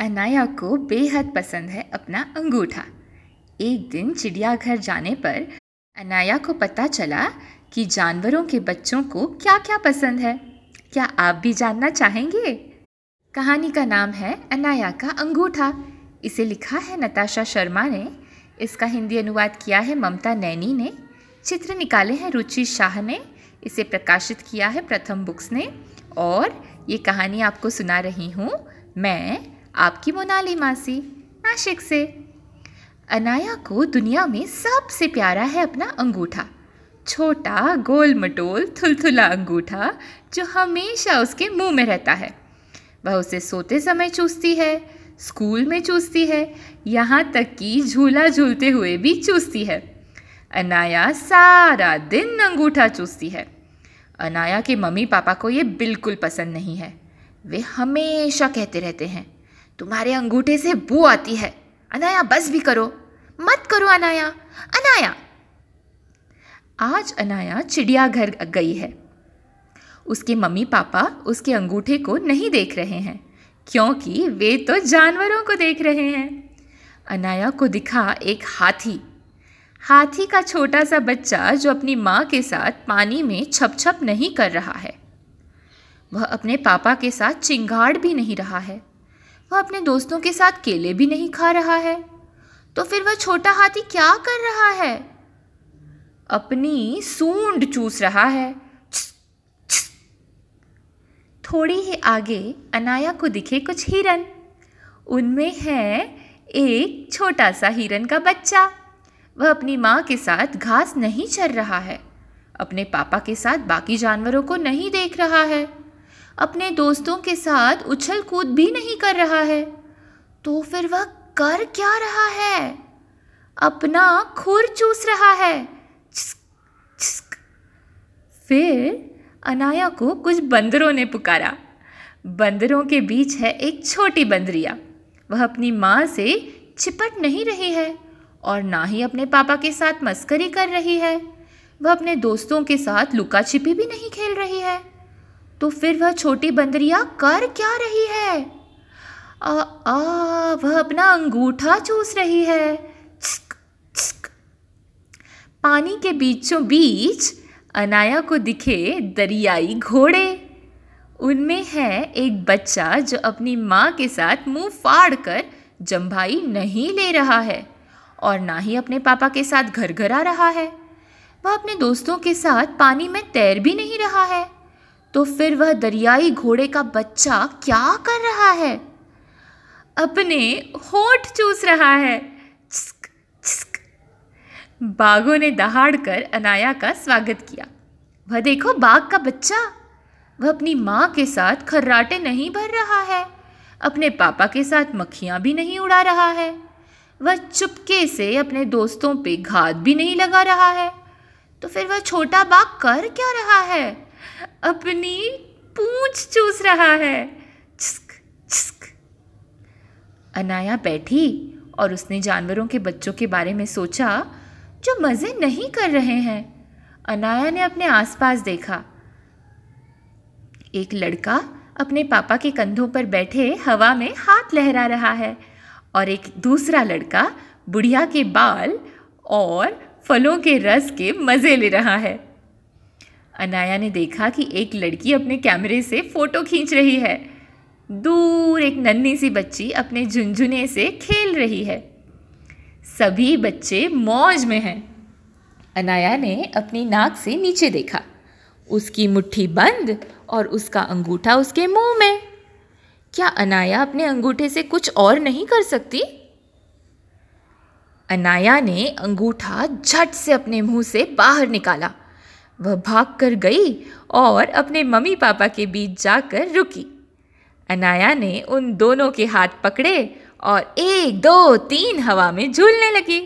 अनाया को बेहद पसंद है अपना अंगूठा। एक दिन चिड़ियाघर जाने पर अनाया को पता चला कि जानवरों के बच्चों को क्या क्या पसंद है। क्या आप भी जानना चाहेंगे? कहानी का नाम है अनाया का अंगूठा। इसे लिखा है नताशा शर्मा ने। इसका हिंदी अनुवाद किया है ममता नैनी ने। चित्र निकाले हैं रुचि शाह ने। इसे प्रकाशित किया है प्रथम बुक्स ने। और ये कहानी आपको सुना रही हूँ मैं आपकी मोनाली मासी नाशिक से। अनाया को दुनिया में सबसे प्यारा है अपना अंगूठा। छोटा गोल मटोल थुलथुला अंगूठा, जो हमेशा उसके मुँह में रहता है। वह उसे सोते समय चूसती है, स्कूल में चूसती है, यहाँ तक कि झूला झूलते हुए भी चूसती है। अनाया सारा दिन अंगूठा चूसती है। अनाया के मम्मी पापा को ये बिल्कुल पसंद नहीं है। वे हमेशा कहते रहते हैं तुम्हारे अंगूठे से बू आती है। अनाया, बस भी करो। मत करो अनाया। अनाया। आज अनाया चिड़ियाघर गई है। उसके मम्मी पापा उसके अंगूठे को नहीं देख रहे हैं, क्योंकि वे तो जानवरों को देख रहे हैं। अनाया को दिखा एक हाथी। हाथी का छोटा सा बच्चा जो अपनी माँ के साथ पानी में छप छप नहीं कर रहा है। वह अपने पापा के साथ चिंगाड़ भी नहीं रहा है। वह अपने दोस्तों के साथ केले भी नहीं खा रहा है। तो फिर वह छोटा हाथी क्या कर रहा है? अपनी सूंड चूस रहा है। थोड़ी ही आगे अनाया को दिखे कुछ हिरन। उनमें है एक छोटा सा हिरन का बच्चा। वह अपनी माँ के साथ घास नहीं चर रहा है। अपने पापा के साथ बाकी जानवरों को नहीं देख रहा है। अपने दोस्तों के साथ उछल कूद भी नहीं कर रहा है। तो फिर वह कर क्या रहा है? अपना खुर चूस रहा है। फिर अनाया को कुछ बंदरों ने पुकारा। बंदरों के बीच है एक छोटी बंदरिया। वह अपनी माँ से चिपट नहीं रही है और ना ही अपने पापा के साथ मस्करी कर रही है। वह अपने दोस्तों के साथ लुका छिपी भी नहीं खेल रही है। तो फिर वह छोटी बंदरिया कर क्या रही है? आ, आ, वह अपना अंगूठा चूस रही है। चिक, चिक। पानी के बीचों बीच अनाया को दिखे दरियाई घोड़े। उनमें है एक बच्चा जो अपनी माँ के साथ मुँह फाड़ कर जम्भाई नहीं ले रहा है और ना ही अपने पापा के साथ घर घर आ रहा है। वह अपने दोस्तों के साथ पानी में तैर भी नहीं रहा है। तो फिर वह दरियाई घोड़े का बच्चा क्या कर रहा है? अपने होठ चूस रहा है। चिस्क, चिस्क। बाघों ने दहाड़ कर अनाया का स्वागत किया। वह देखो बाघ का बच्चा। वह अपनी माँ के साथ खर्राटे नहीं भर रहा है। अपने पापा के साथ मक्खियाँ भी नहीं उड़ा रहा है। वह चुपके से अपने दोस्तों पे घात भी नहीं लगा रहा है। तो फिर वह छोटा बाघ कर क्या रहा है? अपनी पूंछ चूस रहा है। चिस्क चिस्क। अनाया बैठी और उसने जानवरों के बच्चों के बारे में सोचा जो मज़े नहीं कर रहे हैं। अनाया ने अपने आसपास देखा। एक लड़का अपने पापा के कंधों पर बैठे हवा में हाथ लहरा रहा है और एक दूसरा लड़का बुढ़िया के बाल और फलों के रस के मज़े ले रहा है। अनाया ने देखा कि एक लड़की अपने कैमरे से फ़ोटो खींच रही है। दूर एक नन्ही सी बच्ची अपने झुंझुने से खेल रही है। सभी बच्चे मौज में हैं। अनाया ने अपनी नाक से नीचे देखा। उसकी मुट्ठी बंद और उसका अंगूठा उसके मुँह में। क्या अनाया अपने अंगूठे से कुछ और नहीं कर सकती? अनाया ने अंगूठा झट से अपने मुँह से बाहर निकाला। वह भाग कर गई और अपने मम्मी पापा के बीच जाकर रुकी। अनाया ने उन दोनों के हाथ पकड़े और एक, दो, तीन हवा में झूलने लगी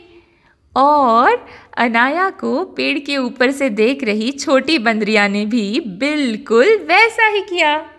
और अनाया को पेड़ के ऊपर से देख रही छोटी बंदरिया ने भी बिल्कुल वैसा ही किया।